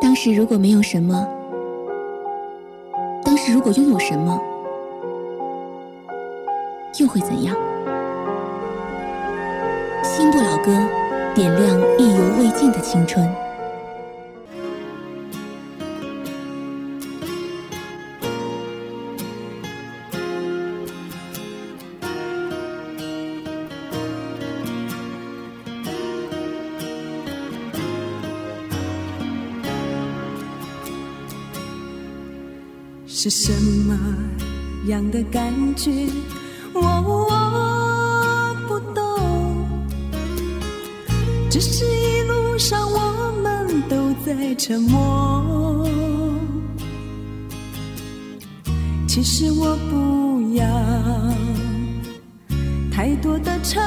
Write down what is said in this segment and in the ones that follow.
当时如果没有什么，当时如果拥有什么，又会怎样？新不老歌，点亮意犹未尽的青春。是什么样的感觉？我我不懂，只是一路上我们都在沉默。其实我不要太多的承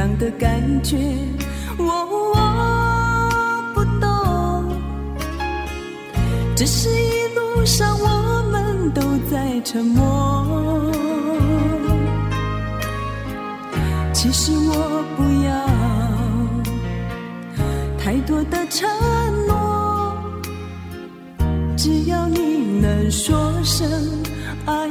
样的感觉，我我不懂，只是一路上我们都在沉默。其实我不要太多的承诺，只要你能说声爱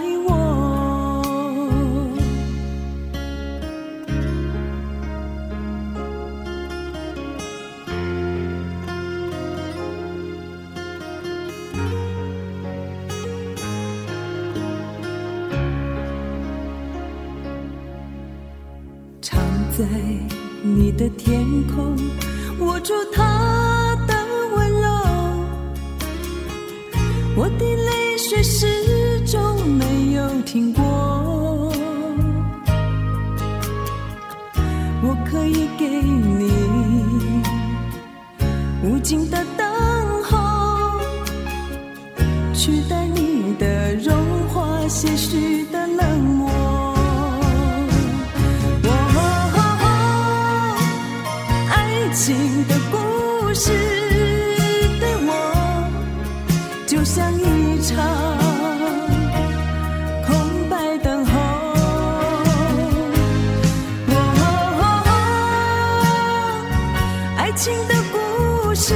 爱情的故事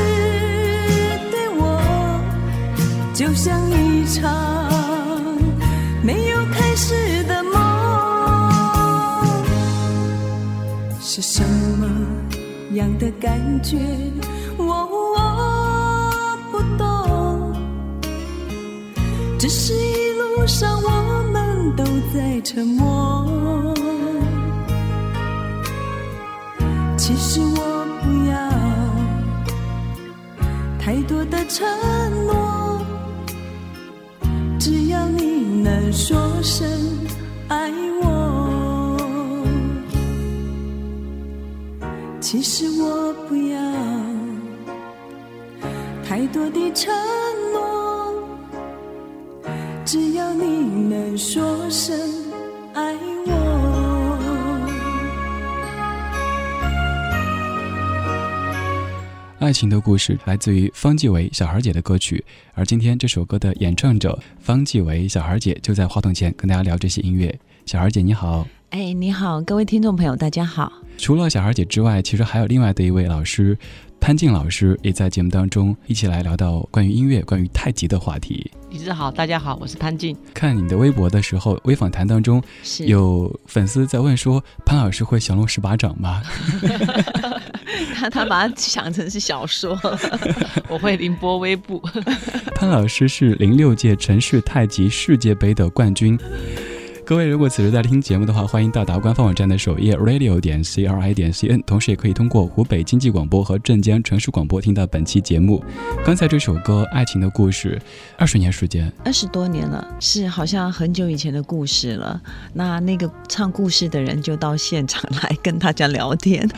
对我就像一场没有开始的梦。是什么？样的感觉，我我不懂，只是一路上我们都在沉默。其实我太多的承诺，只要你能说声爱我。其实我不要太多的承诺，只要你能说声爱情的故事来自于方季韦小孩姐的歌曲，而今天这首歌的演唱者方季韦小孩姐就在话筒前跟大家聊这些音乐。小孩姐你好。哎，你好，各位听众朋友，大家好。除了小孩姐之外，其实还有另外的一位老师，潘静老师也在节目当中一起来聊到关于音乐、关于太极的话题。李志好，大家好，我是潘静。看你的微博的时候，微访谈当中有粉丝在问说：“潘老师会降龙十八掌吗？” 他他把它想成是小说。我会凌波微步。潘老师是零六届城市太极世界杯的冠军。各位，如果此时在听节目的话，欢迎到达官方网站的首页 radio 点 c r i 点 c n，同时也可以通过湖北经济广播和镇江城市广播听到本期节目。刚才这首歌《爱情的故事》，二十年时间，二十多年了，是好像很久以前的故事了。那那个唱故事的人就到现场来跟大家聊天。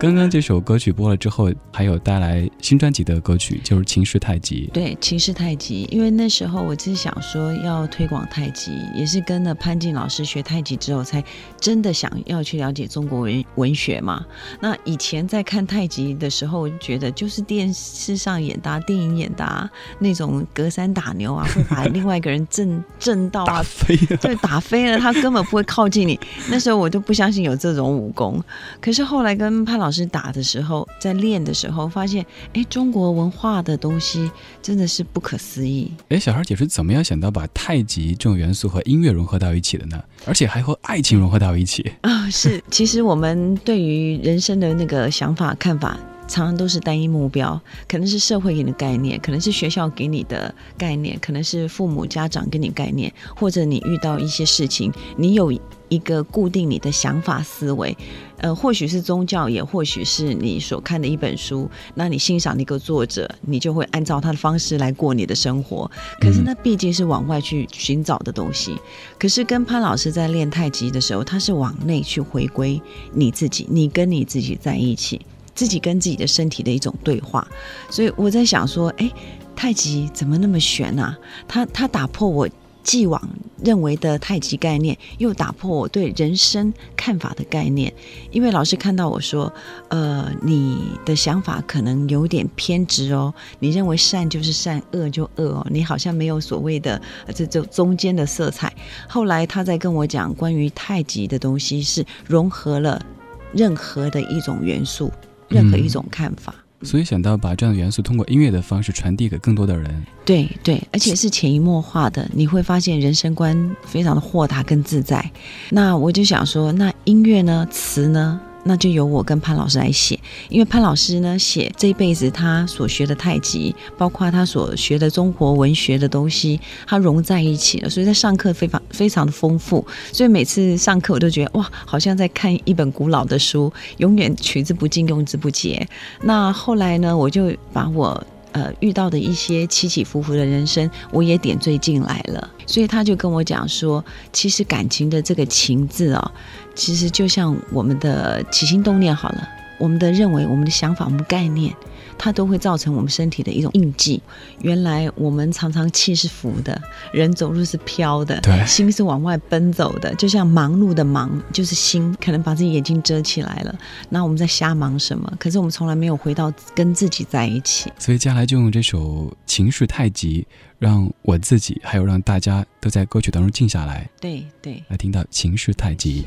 刚刚这首歌曲播了之后，还有带来新专辑的歌曲，就是《情势太极》。对，《情势太极》，因为那时候我只是想说要推广太极，也是跟了潘静老师学太极之后，才真的想要去了解中国文文学嘛。那以前在看太极的时候，觉得就是电视上演的、电影演的那种隔山打牛啊，会把另外一个人震震到 打飞，对，打飞了，他根本不会靠近你。那时候我就不相信有这种武功，可是后来跟潘老老师打的时候，在练的时候，发现，哎，中国文化的东西真的是不可思议。哎，小孩姐是怎么样想到把太极这种元素和音乐融合到一起的呢？而且还和爱情融合到一起啊？是，其实我们对于人生的那个想法、看法，常常都是单一目标，可能是社会给你的概念，可能是学校给你的概念，可能是父母家长给你概念，或者你遇到一些事情，你有。一个固定你的想法思维，呃，或许是宗教，也或许是你所看的一本书。那你欣赏的一个作者，你就会按照他的方式来过你的生活。可是那毕竟是往外去寻找的东西。可是跟潘老师在练太极的时候，他是往内去回归你自己，你跟你自己在一起，自己跟自己的身体的一种对话。所以我在想说，哎，太极怎么那么玄啊？他他打破我。既往认为的太极概念，又打破我对人生看法的概念。因为老师看到我说：“呃，你的想法可能有点偏执哦，你认为善就是善，恶就恶哦，你好像没有所谓的这这中间的色彩。”后来他在跟我讲关于太极的东西，是融合了任何的一种元素，任何一种看法。所以想到把这样的元素通过音乐的方式传递给更多的人，对对，而且是潜移默化的，你会发现人生观非常的豁达跟自在。那我就想说，那音乐呢，词呢？那就由我跟潘老师来写，因为潘老师呢写这一辈子他所学的太极，包括他所学的中国文学的东西，他融在一起了，所以在上课非常非常的丰富，所以每次上课我都觉得哇，好像在看一本古老的书，永远取之不尽，用之不竭。那后来呢，我就把我。呃，遇到的一些起起伏伏的人生，我也点缀进来了。所以他就跟我讲说，其实感情的这个“情”字啊，其实就像我们的起心动念好了，我们的认为、我们的想法、我们概念。它都会造成我们身体的一种印记。原来我们常常气是浮的，人走路是飘的，对，心是往外奔走的。就像忙碌的忙，就是心可能把自己眼睛遮起来了。那我们在瞎忙什么？可是我们从来没有回到跟自己在一起。所以接下来就用这首《情绪太极》，让我自己还有让大家都在歌曲当中静下来。对对，来听到《情绪太极》。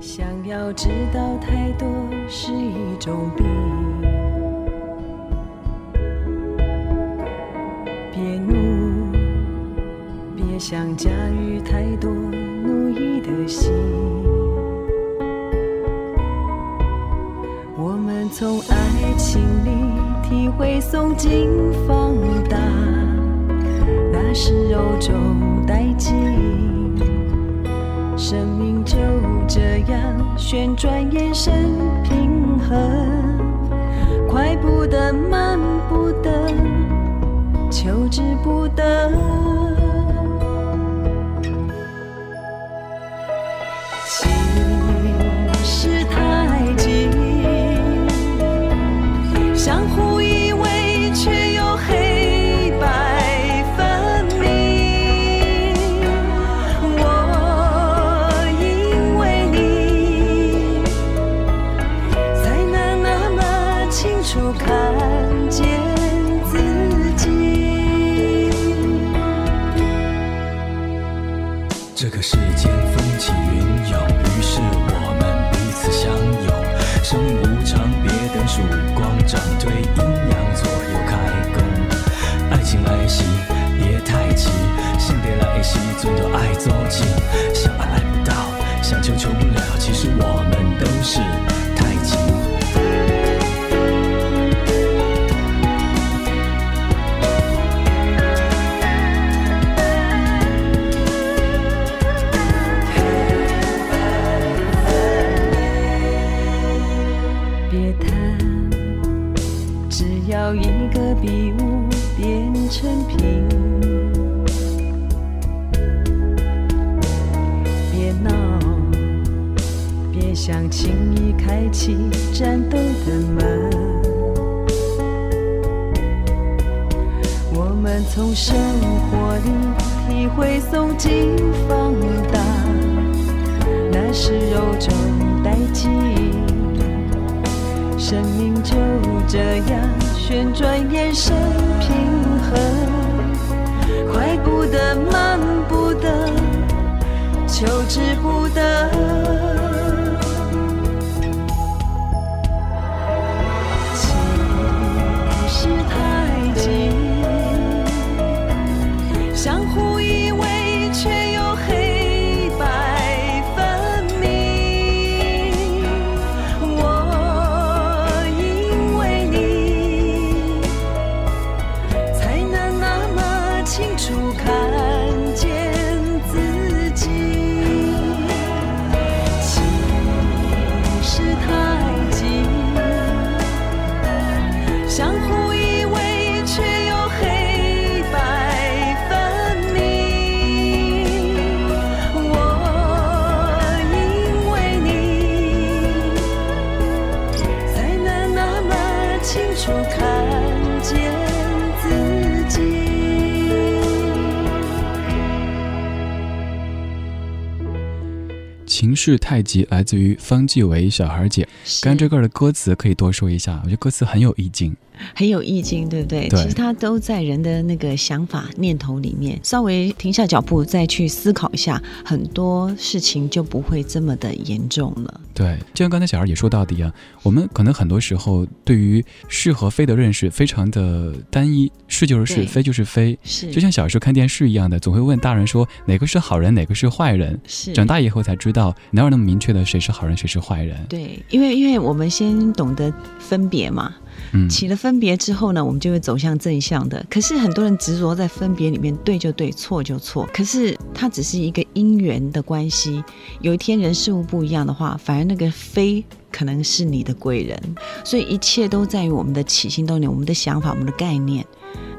想要知道太多是一种病。怒，别想驾驭太多奴役的心。我们从爱情里体会诵经放大，那是柔中带劲。生命就这样旋转延伸平衡，快步的，慢。求之不得，柔情的门。我们从生活里体会诵经放大，那是肉中带记忆。生命就这样旋转延伸平衡，快不得，慢不得，求之不得。情绪太极，来自于方季韦小孩姐。是刚刚这歌的歌词可以多说一下，我觉得歌词很有意境。很有意境，对不对？对其实它都在人的那个想法、念头里面。稍微停下脚步，再去思考一下，很多事情就不会这么的严重了。对，就像刚才小孩也说到的一样，我们可能很多时候对于是和非的认识非常的单一，是就是是，非就是非。是，就像小时候看电视一样的，总会问大人说哪个是好人，哪个是坏人。是长大以后才知道，哪有那么明确的谁是好人，谁是坏人？对，因为因为我们先懂得分别嘛，嗯，起了分别之后呢，我们就会走向正向的。可是很多人执着在分别里面，对就对，错就错。可是它只是一个因缘的关系。有一天人事物不一样的话，反而那个非可能是你的贵人。所以一切都在于我们的起心动念、我们的想法、我们的概念。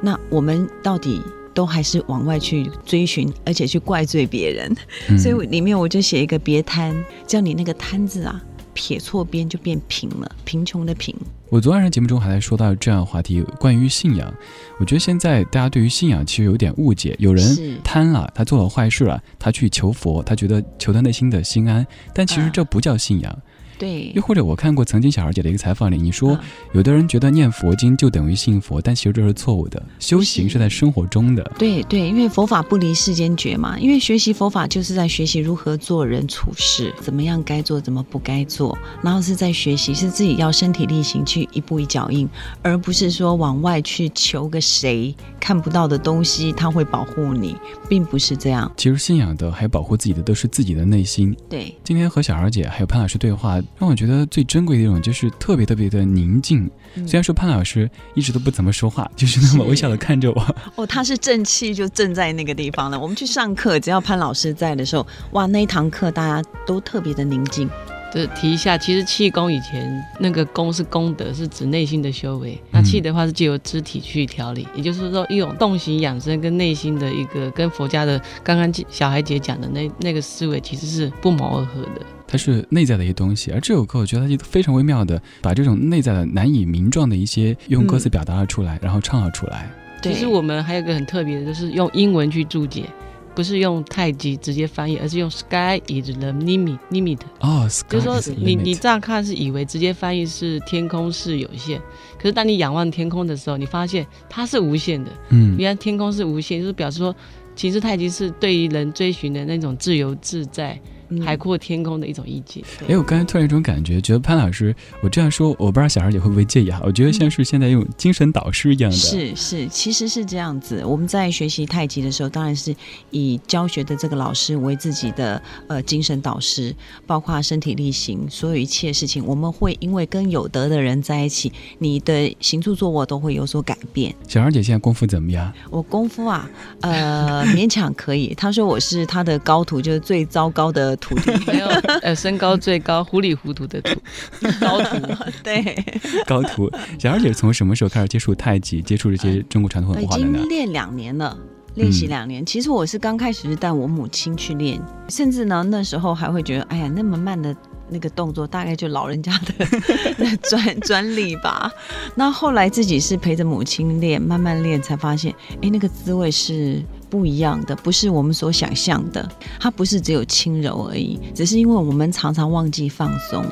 那我们到底？都还是往外去追寻，而且去怪罪别人，嗯所以我里面我就写一个别贪，叫你那个贪字啊，撇错边就变贫了，贫穷的贫。我昨晚上节目中还在说到这样的话题，关于信仰。我觉得现在大家对于信仰其实有点误解，有人贪了，他做了坏事了，他去求佛，他觉得求他内心的心安，但其实啊这不叫信仰。对又，或者我看过曾经小孩姐的一个采访里，你说嗯有的人觉得念佛经就等于信佛，但其实这是错误的。修行是在生活中的。对对，因为佛法不离世间觉嘛，因为学习佛法就是在学习如何做人处事，怎么样该做，怎么不该做，然后是在学习，是自己要身体力行去一步一脚印，而不是说往外去求个谁看不到的东西，他会保护你，并不是这样。其实信仰的还有保护自己的都是自己的内心。对，今天和小孩姐还有潘老师对话，让我觉得最珍贵的一种就是特别特别的宁静。嗯虽然说潘老师一直都不怎么说话，就是那么微笑的看着我。哦，他是正气就正在那个地方了。我们去上课，只要潘老师在的时候，哇，那一堂课大家都特别的宁静。这提一下，其实气功以前那个功是功德，是指内心的修为。那气的话是借由肢体去调理，也就是说一种动形养生跟内心的一个跟佛家的刚刚小孩姐讲的那那个思维其实是不谋而合的。它是内在的一些东西，而这首歌我觉得它就非常微妙的把这种内在的难以名状的一些用歌词表达了出来，然后唱了出来。对，其实我们还有一个很特别的，就是用英文去注解，不是用太极直接翻译，而是用 sky is the limit limit。哦，就是说 Sky is the 你你乍看是以为直接翻译是天空是有限，可是当你仰望天空的时候，你发现它是无限的。嗯原来天空是无限，就是表示说，其实太极是对于人追寻的那种自由自在，海阔天空的一种意境。哎，我刚才突然有一种感觉，觉得潘老师，我这样说，我不知道小二姐会不会介意啊？我觉得像是现在用精神导师一样的。是是，其实是这样子。我们在学习太极的时候，当然是以教学的这个老师为自己的呃精神导师，包括身体力行，所有一切事情，我们会因为跟有德的人在一起，你的行住坐卧都会有所改变。小二姐现在功夫怎么样？我功夫啊，呃，勉强可以。他说我是他的高徒，就是最糟糕的徒弟，没有呃身高最高、糊里糊涂的徒 高徒。对，高徒。小二姐从什么时候开始接触太极，接触这些中国传统文化的呢？已经练两年了。练习两年，其实我是刚开始是带我母亲去练，甚至呢那时候还会觉得，哎呀，那么慢的那个动作，大概就老人家的专专利吧。那后来自己是陪着母亲练，慢慢练，才发现，哎，那个滋味是。不一样的，不是我们所想象的。它不是只有轻柔而已，只是因为我们常常忘记放松。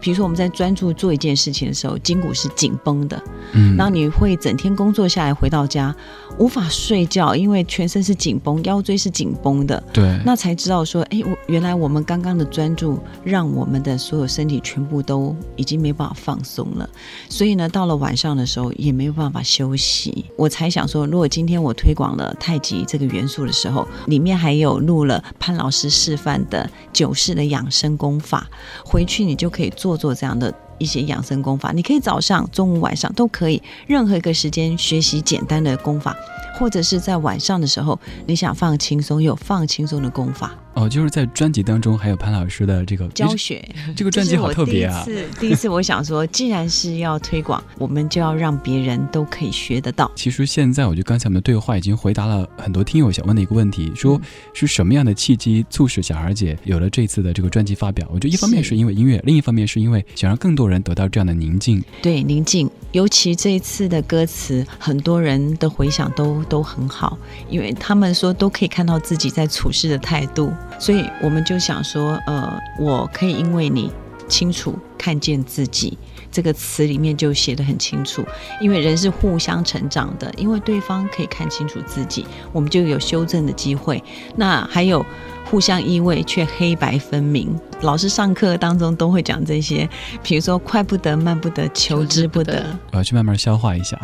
比如说我们在专注做一件事情的时候，筋骨是紧绷的，嗯，然后你会整天工作下来，回到家无法睡觉，因为全身是紧绷，腰椎是紧绷的。对，那才知道说，哎，我原来我们刚刚的专注，让我们的所有身体全部都已经没办法放松了。所以呢，到了晚上的时候也没有办法休息。我才想说，如果今天我推广了太极这个。元素的时候，里面还有录了潘老师示范的九式的养生功法，回去你就可以做做这样的一些养生功法。你可以早上、中午、晚上都可以，任何一个时间学习简单的功法，或者是在晚上的时候，你想放轻松，有放轻松的功法。哦，就是在专辑当中还有潘老师的这个教学，这个专辑好特别啊！第一次，第一次我想说，既然是要推广，我们就要让别人都可以学得到。其实现在，我觉得刚才我们的对话已经回答了很多听友想问的一个问题，说是什么样的契机促使小孩姐有了这次的这个专辑发表？我觉得一方面是因为音乐，另一方面是因为想让更多人得到这样的宁静。对，宁静，尤其这一次的歌词，很多人的回响都都很好，因为他们说都可以看到自己在处事的态度，所以我们。就想说，呃，我可以因为你清楚看见自己，这个词里面就写得很清楚。因为人是互相成长的，因为对方可以看清楚自己，我们就有修正的机会。那还有互相依偎却黑白分明。老师上课当中都会讲这些，比如说快不得，慢不得，求之不得。我要去慢慢消化一下。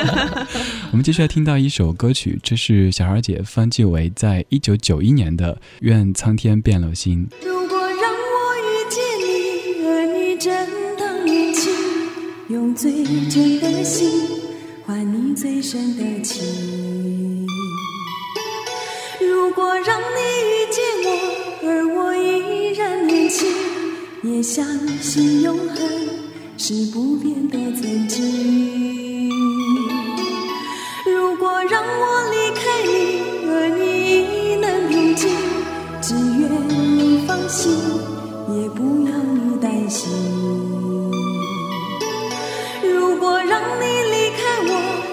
我们接下来听到一首歌曲，这是小孩姐方季韦在一九九一年的《愿苍天变了心》。如果让我遇见你，而你正当年轻，用最真的心换你最深的情。如果让你而我依然年轻，也相信永恒是不变的曾经。如果让我离开你，而你能平静，只愿你放心，也不要你担心。如果让你离开我，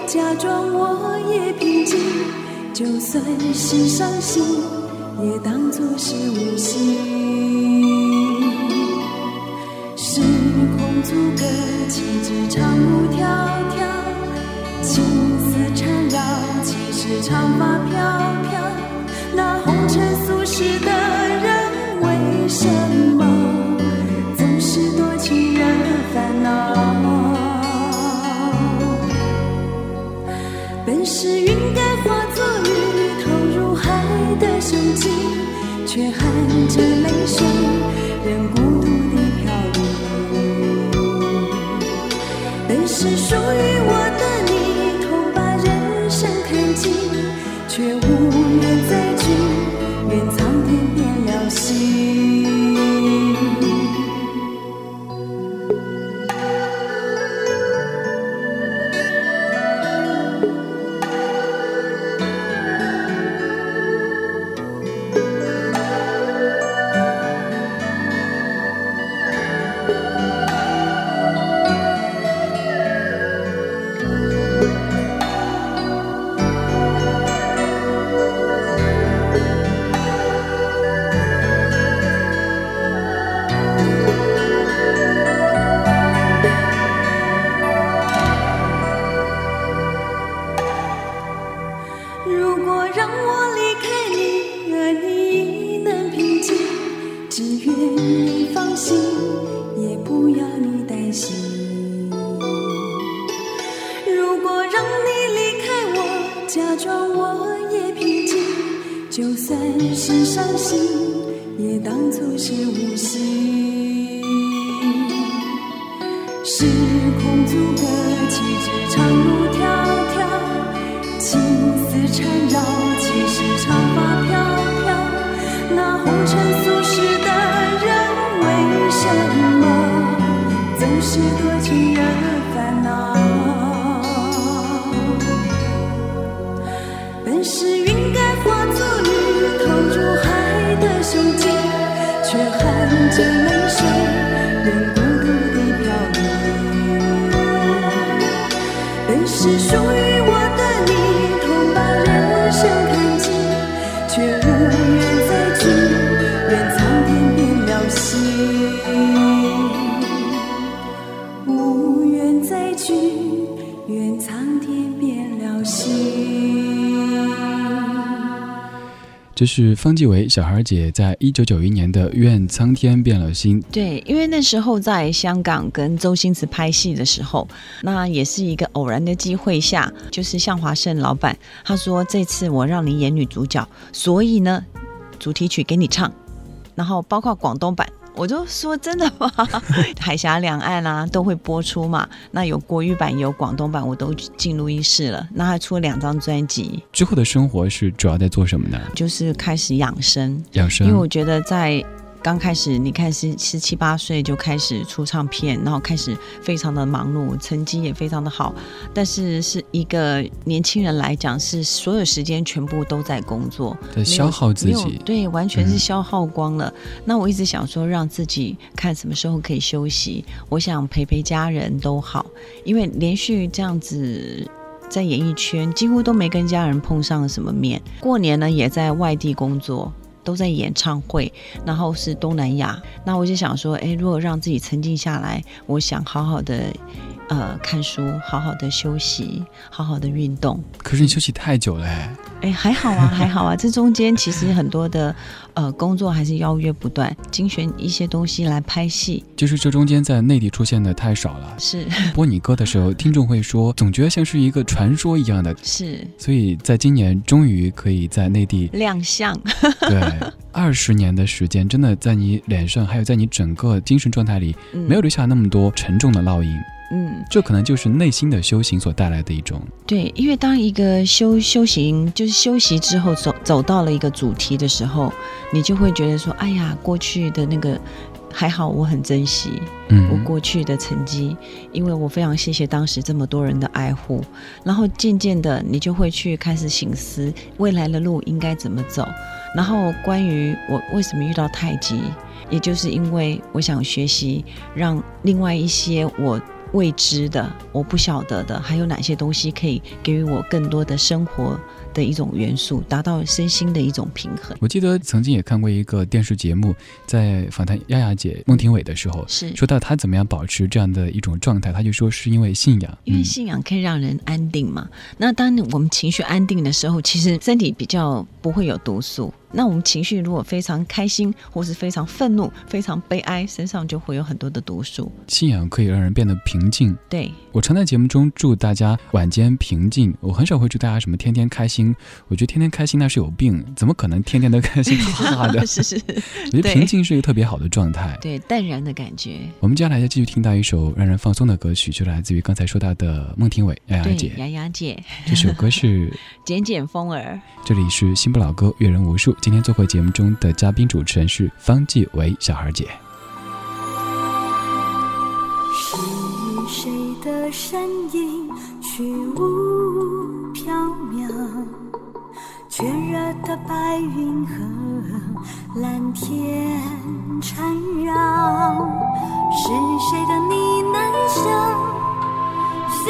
假装我也平静，就算是伤心，也当作是无心。时空阻隔，岂止长路迢迢，情丝缠绕。长发飘飘，那红尘俗世的人，为什么总是多情人烦恼？本是云却含着泪水，任孤这是方季韦小孩姐在一九九一年的《愿苍天变了心》。对，因为那时候在香港跟周星驰拍戏的时候，那也是一个偶然的机会下，就是向华胜老板他说这次我让你演女主角，所以呢，主题曲给你唱，然后包括广东版。我就说真的吗？海峡两岸啊都会播出嘛。那有国语版，有广东版，我都进录音室了。那他出了两张专辑，之后的生活是主要在做什么呢？就是开始养生，养生。因为我觉得在刚开始，你看十十七八岁就开始出唱片，然后开始非常的忙碌，成绩也非常的好，但是是一个年轻人来讲，是所有时间全部都在工作，在消耗自己。对，完全是消耗光了。那我一直想说，让自己看什么时候可以休息，我想陪陪家人都好，因为连续这样子。在演艺圈几乎都没跟家人碰上什么面，过年呢也在外地工作，都在演唱会，然后是东南亚。那我就想说，哎，如果让自己沉静下来，我想好好的，呃，看书，好好的休息，好好的运动。可是你休息太久了哎。哎，还好啊，还好啊。这中间其实很多的呃工作还是邀约不断，精选一些东西来拍戏。就是这中间在内地出现的太少了。是播你歌的时候，听众会说，总觉得像是一个传说一样的。是，所以在今年终于可以在内地亮相。对，二十年的时间，真的在你脸上，还有在你整个精神状态里，嗯没有留下那么多沉重的烙印。嗯，这可能就是内心的修行所带来的一种。对，因为当一个修修行，就是修习之后走走到了一个主题的时候，你就会觉得说，哎呀，过去的那个还好，我很珍惜嗯，我过去的成绩，因为我非常谢谢当时这么多人的爱护。然后渐渐的，你就会去开始醒思未来的路应该怎么走。然后关于我为什么遇到太极，也就是因为我想学习，让另外一些我未知的、我不晓得的，还有哪些东西可以给予我更多的生活的一种元素，达到身心的一种平衡。我记得曾经也看过一个电视节目，在访谈丫丫姐孟庭苇的时候，是说到她怎么样保持这样的一种状态，她就说是因为信仰。因为嗯信仰可以让人安定嘛。那当我们情绪安定的时候，其实身体比较不会有毒素。那我们情绪如果非常开心，或是非常愤怒、非常悲哀，身上就会有很多的毒素。信仰可以让人变得平静。对，我常在节目中祝大家晚间平静，我很少会祝大家什么天天开心。我觉得天天开心那是有病，怎么可能天天都开心哈哈的？是 是，我觉得平静是一个特别好的状态。对淡然的感觉。我们接下来要继续听到一首让人放松的歌曲，就来自于刚才说到的孟庭苇丫丫，姐。雅雅姐，这首歌是 剪剪风儿。这里是新不老歌，阅人无数。今天做客节目中的嘉宾主持人是方季韦小孩姐。是谁的身影去无的白云和蓝天缠绕，是谁的呢喃声小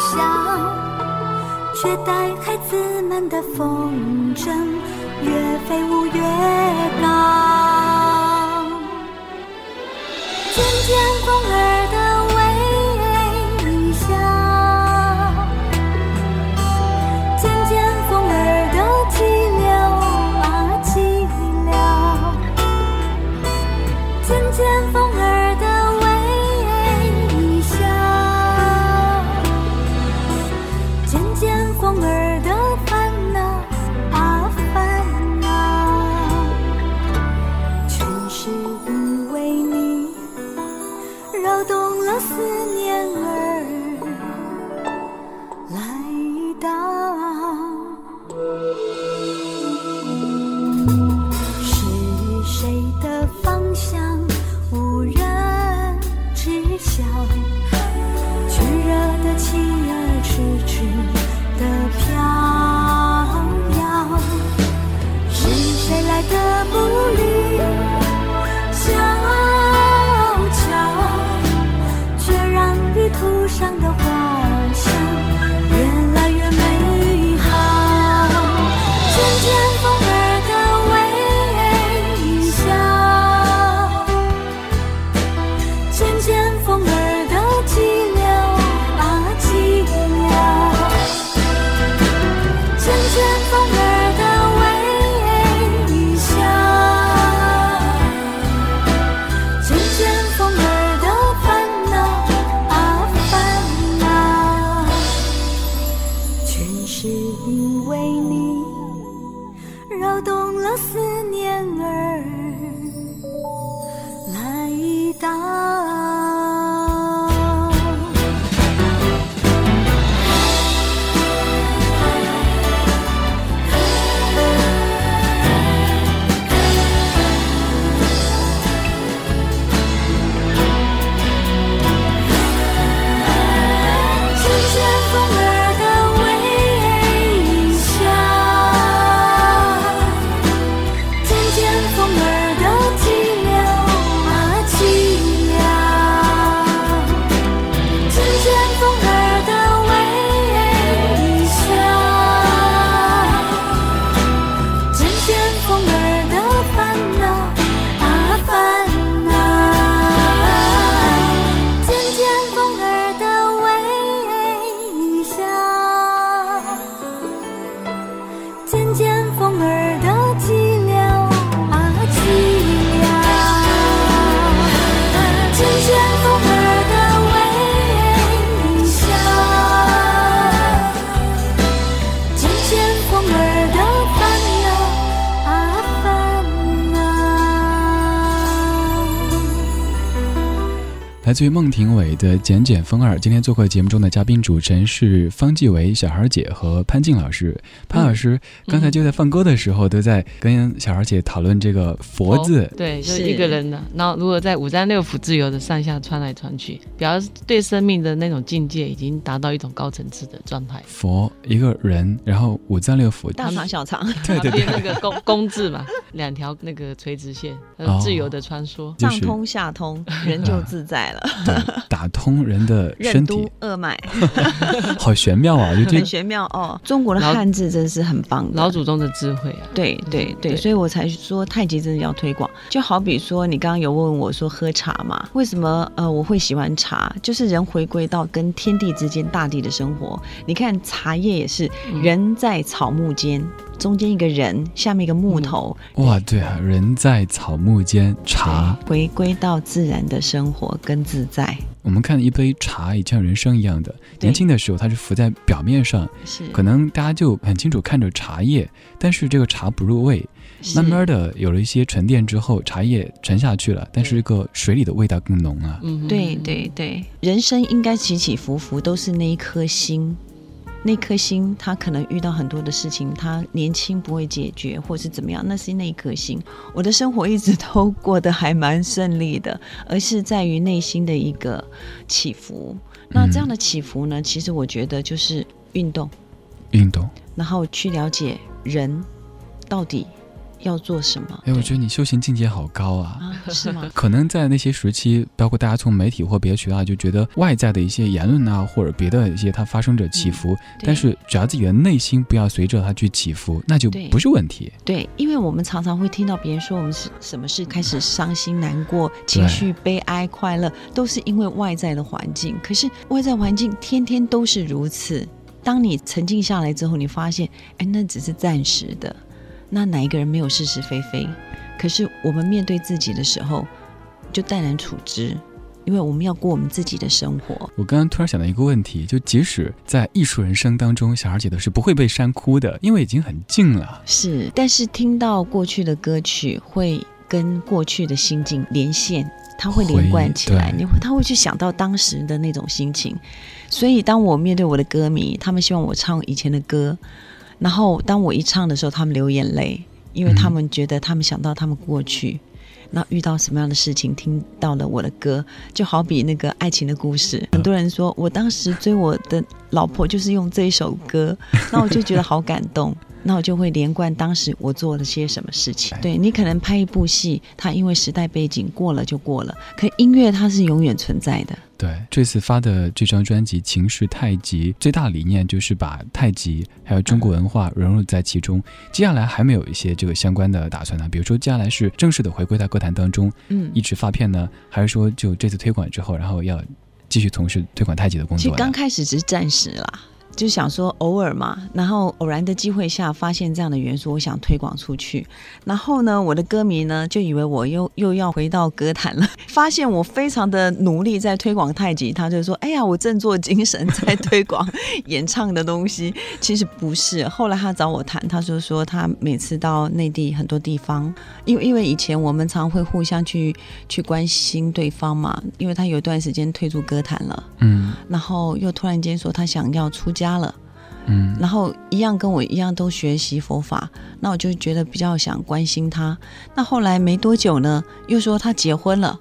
小，却带孩子们的风筝越飞舞越高。渐渐风儿路上的花。来自于孟庭苇的《简简风二》。今天做客节目中的嘉宾主持人是方季韦、小孩姐和潘静老师。潘老师刚才就在放歌的时候，都在跟小孩姐讨论这个“佛”字。对，就是一个人的。然后如果在五脏六腑自由的上下穿来穿去，表示对生命的那种境界已经达到一种高层次的状态。佛一个人，然后五脏六腑，大肠小肠，对对对旁边那个公公字嘛，两条那个垂直线，自由的穿梭。就是上通下通，人就自在了。对打通人的任身体，督二脉 好玄妙啊！很玄妙哦。中国的汉字真是很棒的，老祖宗的智慧啊，对对对，对所以我才说太极真的要推广。就好比说，你刚刚有问我说喝茶嘛，为什么呃我会喜欢茶？就是人回归到跟天地之间、大地的生活。你看茶叶也是嗯人在草木间，中间一个人，下面一个木头，哇，对啊，人在草木间，茶。回归到自然的生活跟自在。我们看一杯茶，也像人生一样的。年轻的时候，它是浮在表面上，是，可能大家就很清楚看着茶叶，但是这个茶不入味。慢慢的有了一些沉淀之后，茶叶沉下去了，但是这个水里的味道更浓啊。嗯，对对对，人生应该起起伏伏，都是那一颗心。那颗心，他可能遇到很多的事情，他年轻不会解决，或是怎么样，那是那一颗心。我的生活一直都过得还蛮顺利的，而是在于内心的一个起伏。那这样的起伏呢，其实我觉得就是运动，运动，然后去了解人到底要做什么。哎，我觉得你修行境界好高啊。啊，是吗？可能在那些时期，包括大家从媒体或别的渠道就觉得外在的一些言论啊，或者别的一些它发生着起伏，对但是只要自己的内心不要随着它去起伏，那就不是问题。对，因为我们常常会听到别人说我们是什么事开始伤心、难过、情绪悲哀、快乐，都是因为外在的环境。可是外在环境天天都是如此。当你沉静下来之后，你发现，哎，那只是暂时的。那哪一个人没有是是非非？可是我们面对自己的时候，就淡然处之，因为我们要过我们自己的生活。我刚刚突然想到一个问题，就即使在艺术人生当中，小孩姐都是不会被煽哭的，因为已经很近了。是，但是听到过去的歌曲，会跟过去的心境连线，它会连贯起来，你会他会去想到当时的那种心情。所以，当我面对我的歌迷，他们希望我唱以前的歌，然后当我一唱的时候，他们流眼泪，因为他们觉得他们想到他们过去。那遇到什么样的事情，听到了我的歌，就好比那个爱情的故事。很多人说我当时追我的老婆就是用这一首歌，那我就觉得好感动。那我就会连贯当时我做了些什么事情。对你可能拍一部戏，它因为时代背景过了就过了，可音乐它是永远存在的。对，这次发的这张专辑《情是太极》，最大理念就是把太极还有中国文化融入在其中。接下来还没有一些这个相关的打算呢？比如说接下来是正式的回归到歌坛当中，嗯，一直发片呢，还是说就这次推广之后，然后要继续从事推广太极的工作？其实刚开始只是暂时啦。就想说偶尔嘛，然后偶然的机会下发现这样的元素，我想推广出去。然后呢，我的歌迷呢就以为我又又要回到歌坛了，发现我非常的努力在推广太极，他就说：“哎呀，我振作精神在推广演唱的东西。”其实不是。后来他找我谈，他说说他每次到内地很多地方，因为因为以前我们常会互相去去关心对方嘛，因为他有一段时间退出歌坛了，嗯然后又突然间说他想要出家了。嗯然后一样跟我一样都学习佛法，那我就觉得比较想关心他。那后来没多久呢，又说他结婚了，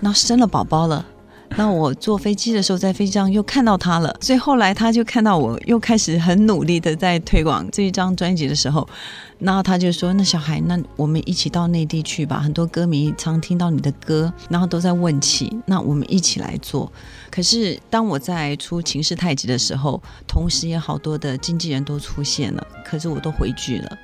然后生了宝宝了。那我坐飞机的时候，在飞机上又看到他了，所以后来他就看到我又开始很努力的在推广这一张专辑的时候，然后他就说：“那小孩，那我们一起到内地去吧，很多歌迷常听到你的歌，然后都在问起，那我们一起来做。”可是当我在出《情势太极》的时候，同时也好多的经纪人都出现了，可是我都回拒了。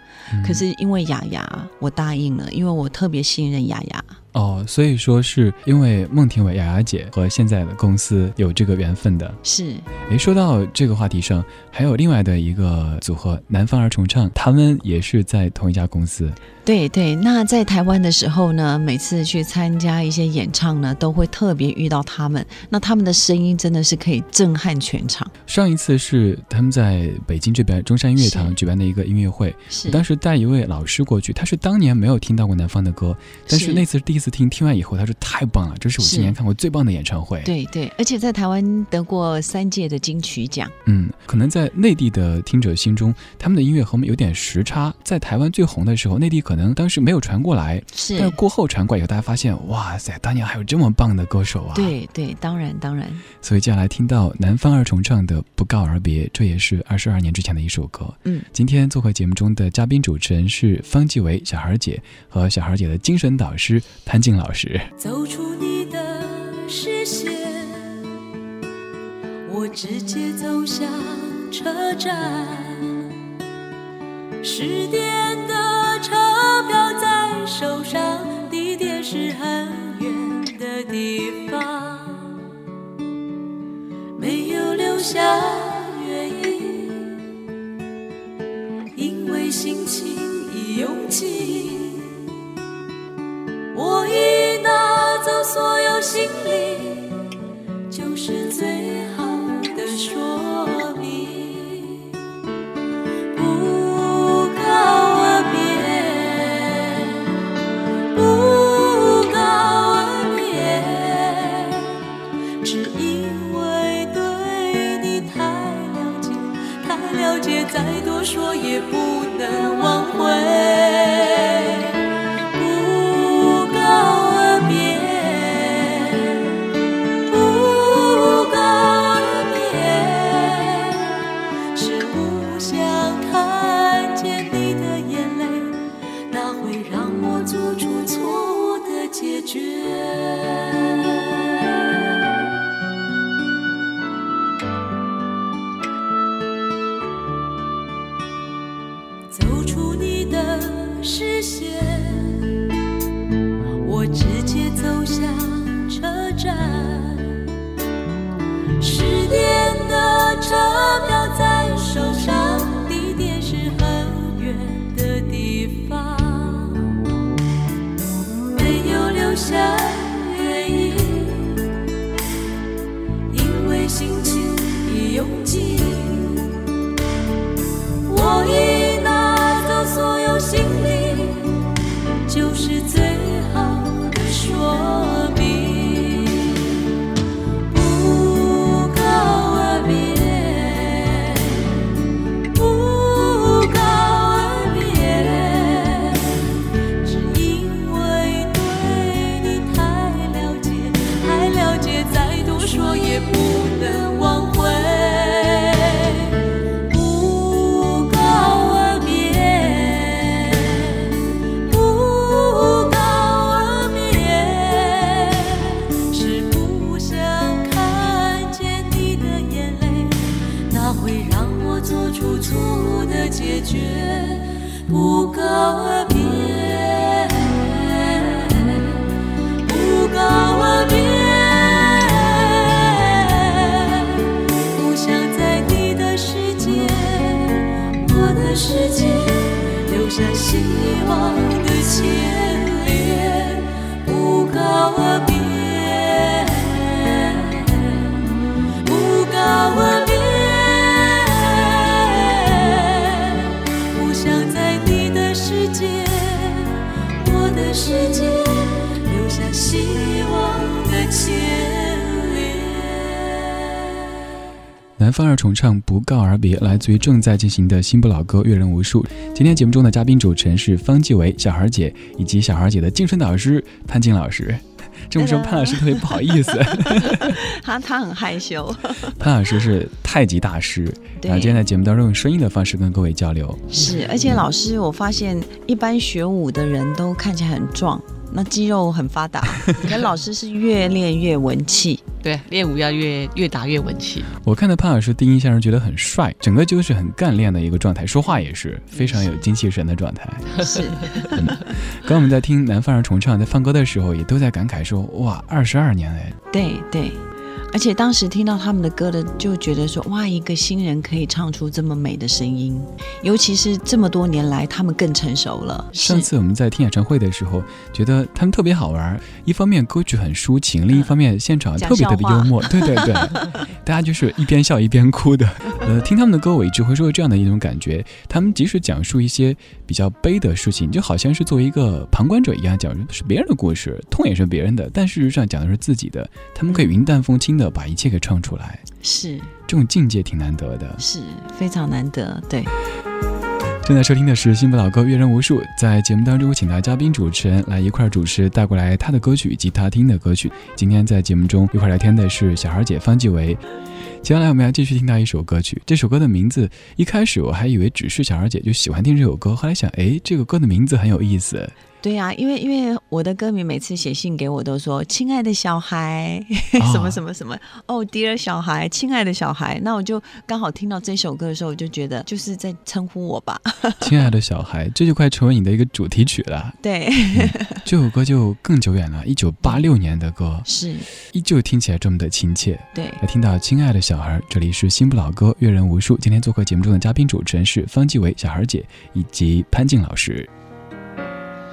可是因为雅雅，我答应了，因为我特别信任雅雅。哦，所以说是因为孟庭苇雅雅姐和现在的公司有这个缘分的。是诶，说到这个话题上，还有另外的一个组合南方儿重唱，他们也是在同一家公司。对对。那在台湾的时候呢，每次去参加一些演唱呢，都会特别遇到他们。那他们的声音真的是可以震撼全场。上一次是他们在北京这边中山音乐堂举办的一个音乐会，我当时带一位老师过去，他是当年没有听到过南方的歌，但是是那次第一次听，听完以后他说太棒了，这是我今年看过最棒的演唱会。对对，而且在台湾得过三届的金曲奖。嗯，可能在内地的听者心中，他们的音乐和我们有点时差。在台湾最红的时候，内地可能当时没有传过来，是但是过后传过来以后，大家发现，哇塞，当年还有这么棒的歌手啊！，对对，当然当然。所以接下来听到南方二重唱的《不告而别》，这也是二十二年之前的一首歌。嗯，今天做客节目中的嘉宾主持人是方季韦小孩姐和小孩姐的精神导师潘静老师。走出你的视线，我直接走向车站。十点下原因，因为心情已拥挤。我已说也不能挽回。别，来自于正在进行的新不老歌阅人无数。今天节目中的嘉宾主持人是方继伟、小孩姐以及小孩姐的精神导师潘静老师。这么说潘老师特别不好意思，他他很害羞，潘老师是太极大师，然后今天在节目当中用声音的方式跟各位交流。是，而且老师，我发现一般学武的人都看起来很壮，那肌肉很发达，可老师是越练越文气。对，练舞要越越打越文气。我看到潘老师第一印象是觉得很帅，整个就是很干练的一个状态，说话也是非常有精气神的状态。是，刚，刚我们在听南方人重唱，在放歌的时候，也都在感慨说：“哇，二十二年哎。”对对。而且当时听到他们的歌的，就觉得说哇，一个新人可以唱出这么美的声音，尤其是这么多年来，他们更成熟了。上次我们在听演唱会的时候，觉得他们特别好玩。一方面歌曲很抒情，另一方面现场特别特别幽默。对对对，大家就是一边笑一边哭的。呃，听他们的歌，我一直会说这样的一种感觉：他们即使讲述一些比较悲的事情，就好像是作为一个旁观者一样，讲的是别人的故事，痛也是别人的，但事实上讲的是自己的。他们可以云淡风轻。的把一切给唱出来，是这种境界挺难得的，是非常难得。对，正在收听的是新不老歌阅人无数，在节目当中请到嘉宾主持人来一块主持，带过来他的歌曲以及他听的歌曲。今天在节目中一块聊天的是小孩姐方季韦。接下来我们要继续听到一首歌曲，这首歌的名字一开始我还以为只是小孩姐就喜欢听这首歌，后来想，哎，这个歌的名字很有意思。对呀，因为因为我的歌迷每次写信给我都说“亲爱的小孩 ”，什么什么什么哦，Dear 小孩，亲爱的小孩，那我就刚好听到这首歌的时候，我就觉得就是在称呼我吧。亲爱的小孩，这就快成为你的一个主题曲了。对，这首歌就更久远了，一九八六年的歌，是依旧听起来这么的亲切。对，来听到“亲爱的小孩”，这里是新不老歌，阅人无数。今天做客节目中的嘉宾主持人是方季韦、小孩姐以及潘静老师。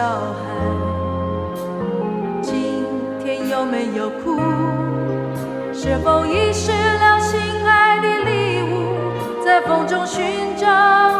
小孩，今天有没有哭？是否遗失了心爱的礼物？在风中寻找，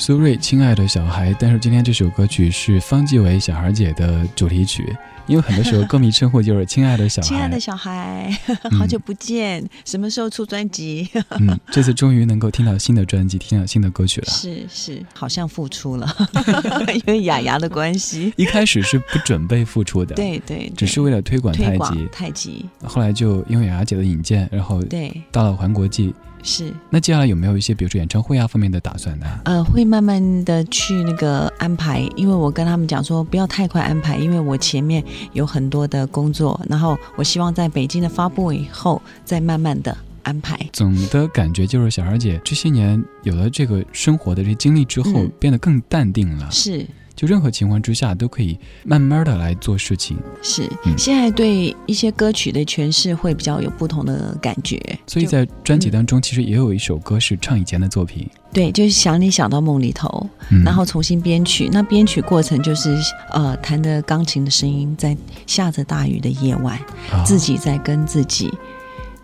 苏芮，亲爱的小孩。但是今天这首歌曲是方季韦小孩姐的主题曲，因为很多时候歌迷称呼就是“亲爱的小孩”。亲爱的小孩，好久不见，什么时候出专辑？嗯，这次终于能够听到新的专辑，听到新的歌曲了。是是，好像复出了，因为雅雅的关系。一开始是不准备复出的，对对，只是为了推广太极。太极。后来就因为雅雅姐的引荐，然后对到了环国际。是，那接下来有没有一些，比如说演唱会啊方面的打算呢？呃，会慢慢的去那个安排，因为我跟他们讲说，不要太快安排，因为我前面有很多的工作，然后我希望在北京的发布以后，再慢慢的安排。总的感觉就是，小孩姐这些年有了这个生活的这经历之后，变得更淡定了。是。就任何情况之下都可以慢慢的来做事情，是现在对一些歌曲的诠释会比较有不同的感觉，所以在专辑当中其实也有一首歌是唱以前的作品，对，就是想你想到梦里头，然后重新编曲，那编曲过程就是呃弹的钢琴的声音在下着大雨的夜晚，自己在跟自己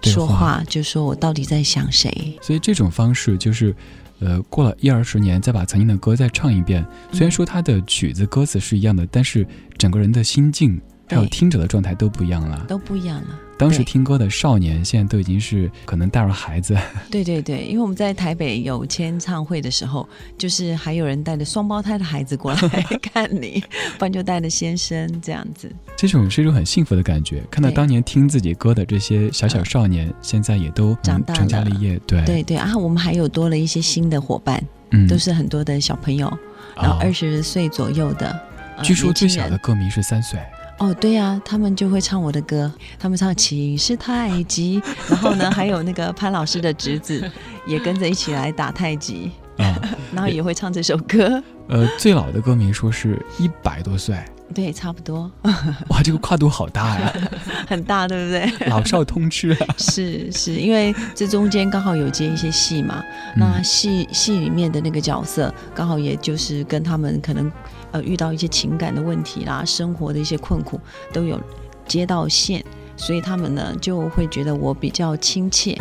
说话，就说我到底在想谁，所以这种方式就是。呃，过了一二十年，再把曾经的歌再唱一遍。虽然说他的曲子歌词是一样的，但是整个人的心境还有听者的状态都不一样了，都不一样了。当时听歌的少年，现在都已经是可能带着孩子。对对对，因为我们在台北有签唱会的时候，就是还有人带着双胞胎的孩子过来看你，不然就带着先生这样子。这种是一种很幸福的感觉，看到当年听自己歌的这些小小少年，现在也都长大成家立业。对对对啊，我们还有多了一些新的伙伴，都是很多的小朋友，然后二十岁左右的。据说最小的歌迷是三岁。哦，对呀，他们就会唱我的歌，他们唱《情是太极》，然后呢，还有那个潘老师的侄子 也跟着一起来打太极，啊，然后也会唱这首歌。呃，最老的歌迷说是一百多岁，对，差不多。哇，这个跨度好大呀，很大，对不对？老少通吃。是是，因为这中间刚好有接一些戏嘛，那戏戏里面的那个角色刚好也就是跟他们可能。呃，遇到一些情感的问题啦，生活的一些困苦都有接到线，所以他们呢就会觉得我比较亲切。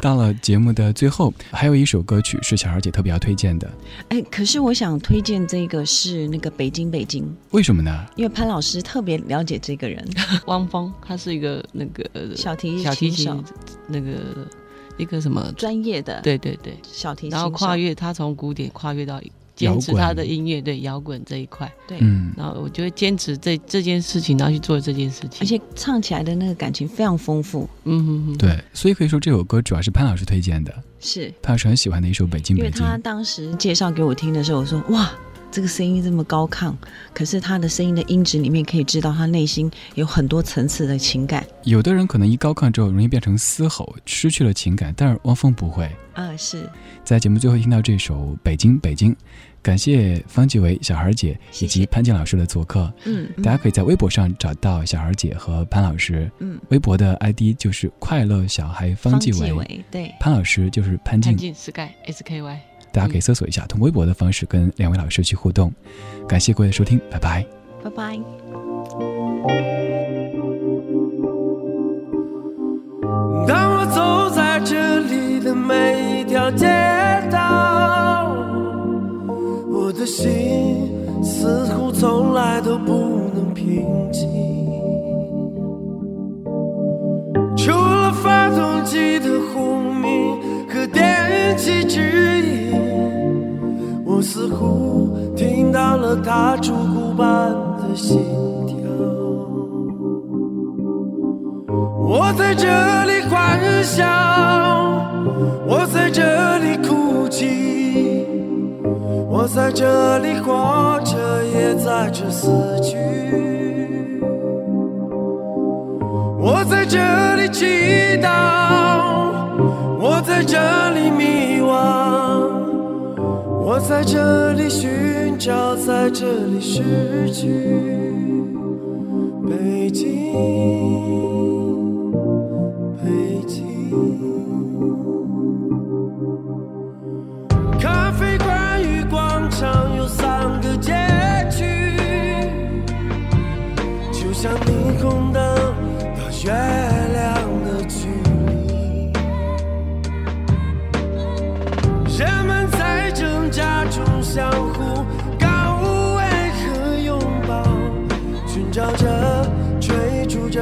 到了节目的最后，还有一首歌曲是小孩姐特别要推荐的。哎，可是我想推荐这个是那个《北京北京》，为什么呢？因为潘老师特别了解这个人，汪峰，他是一个那个小提小提琴那个一个什么专业的，对对对，小提琴，然后跨越他从古典跨越到。坚持他的音乐，对摇滚这一块，对，嗯，然后我就会坚持这这件事情，然后去做这件事情，而且唱起来的那个感情非常丰富，嗯哼哼，对，所以可以说这首歌主要是潘老师推荐的，是。潘老师很喜欢的一首《北京北京》，因为他当时介绍给我听的时候，我说哇，这个声音这么高亢，可是他的声音的音质里面可以知道他内心有很多层次的情感。有的人可能一高亢之后容易变成嘶吼，失去了情感，但是汪峰不会，嗯，是在节目最后听到这首《北京北京》。感谢方继伟、小孩姐以及潘静老师的做客。嗯，大家可以在微博上找到小孩姐和潘老师。嗯，微博的 ID 就是快乐小孩方继伟，对，潘老师就是潘静。潘静 Sky S K Y。大家可以搜索一下，通过微博的方式跟两位老师去互动。感谢各位的收听，拜拜。拜拜。当我走在这里的每一条街道。我的心似乎从来都不能平静，除了发动机的轰鸣和电气指引，我似乎听到了它烛鼓般的心跳。我在这里欢笑，我在这里哭泣。我在这里活着，也在这死去。我在这里祈祷，我在这里迷惘，我在这里寻找，在这里失去。北京。相互告慰和拥抱，寻找着，追逐着。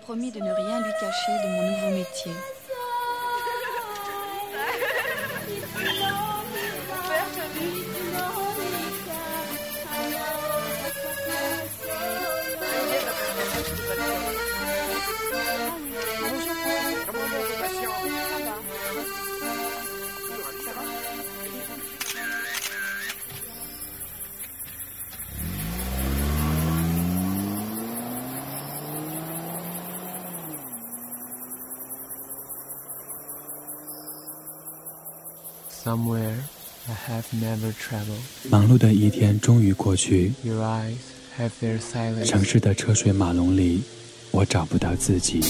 Promis de ne rien lui cacher de mon nouveau métier. 忙碌的一天终于过去。城市的车水马龙里，我找不到自己。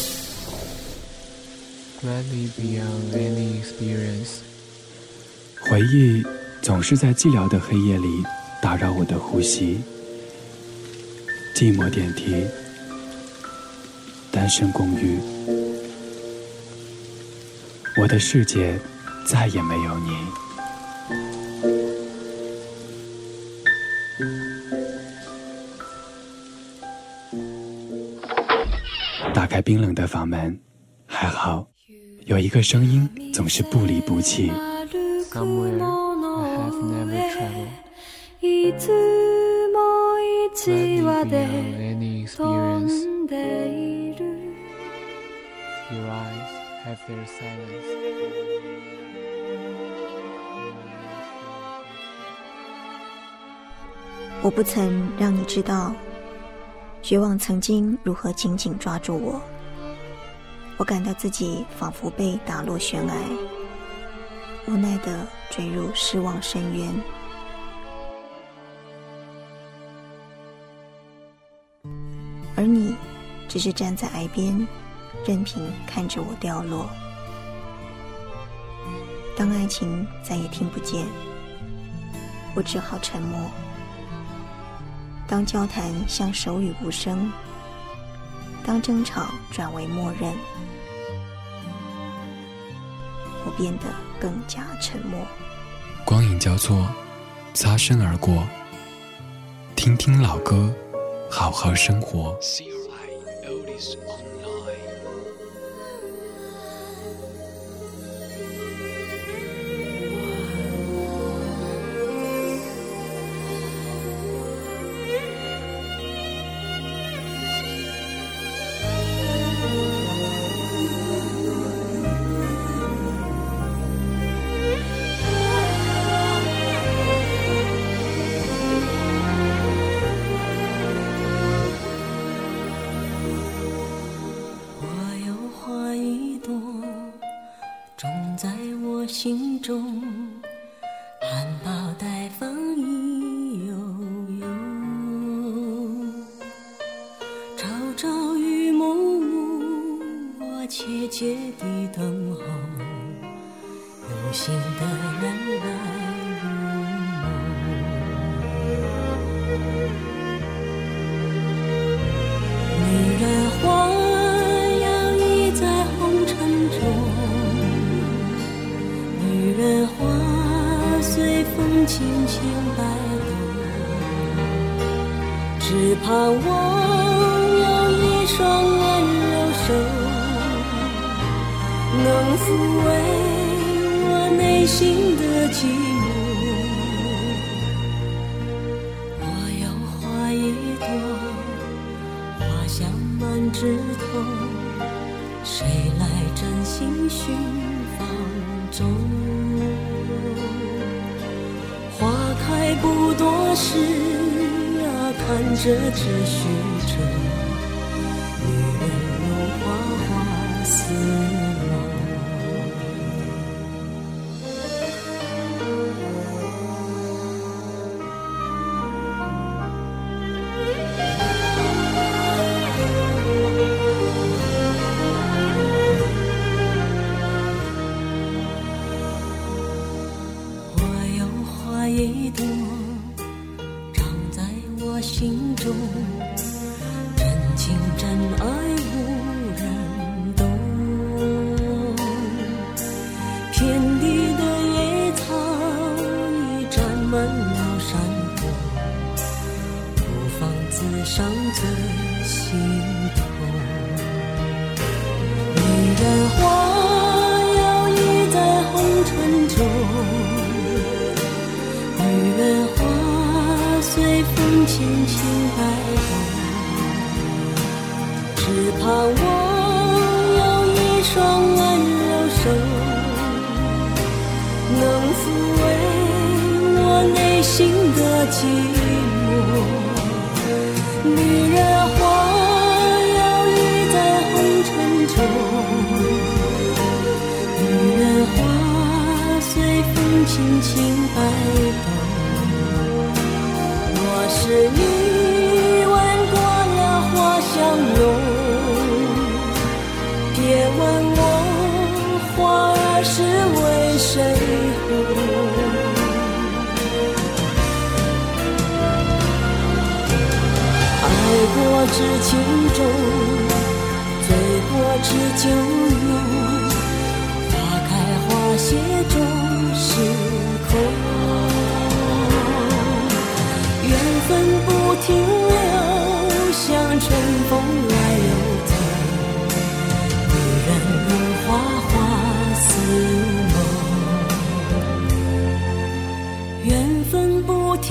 Beyond any experience. 回忆总是在寂寥的黑夜里打扰我的呼吸。寂寞电梯，单身公寓，我的世界再也没有你。冰冷的房门，还好有一个声音总是不离不弃。 Somewhere I have never traveled. いつも一 Gladly 話 beyond で any 飛 experience. んでいる Your eyes have their silence. 我不曾让你知道，绝望曾经如何紧紧抓住我。 我感到自己仿佛被打落悬崖，无奈的坠入失望深渊。而你，只是站在崖边，任凭看着我掉落。当爱情再也听不见，我只好沉默。当交谈像手语无声，当争吵转为默认，我变得更加沉默。光影交错，擦身而过。听听老歌，好好生活。只盼望有一双温柔手，能抚慰我内心的寂寞。着只需着，内心的寂寞。女人花摇曳在红尘中，女人花随风轻轻摆动。我是你是情种醉过知酒浓花开花谢终是空。缘分不停留像春风来又走女人如花花似梦。缘分不停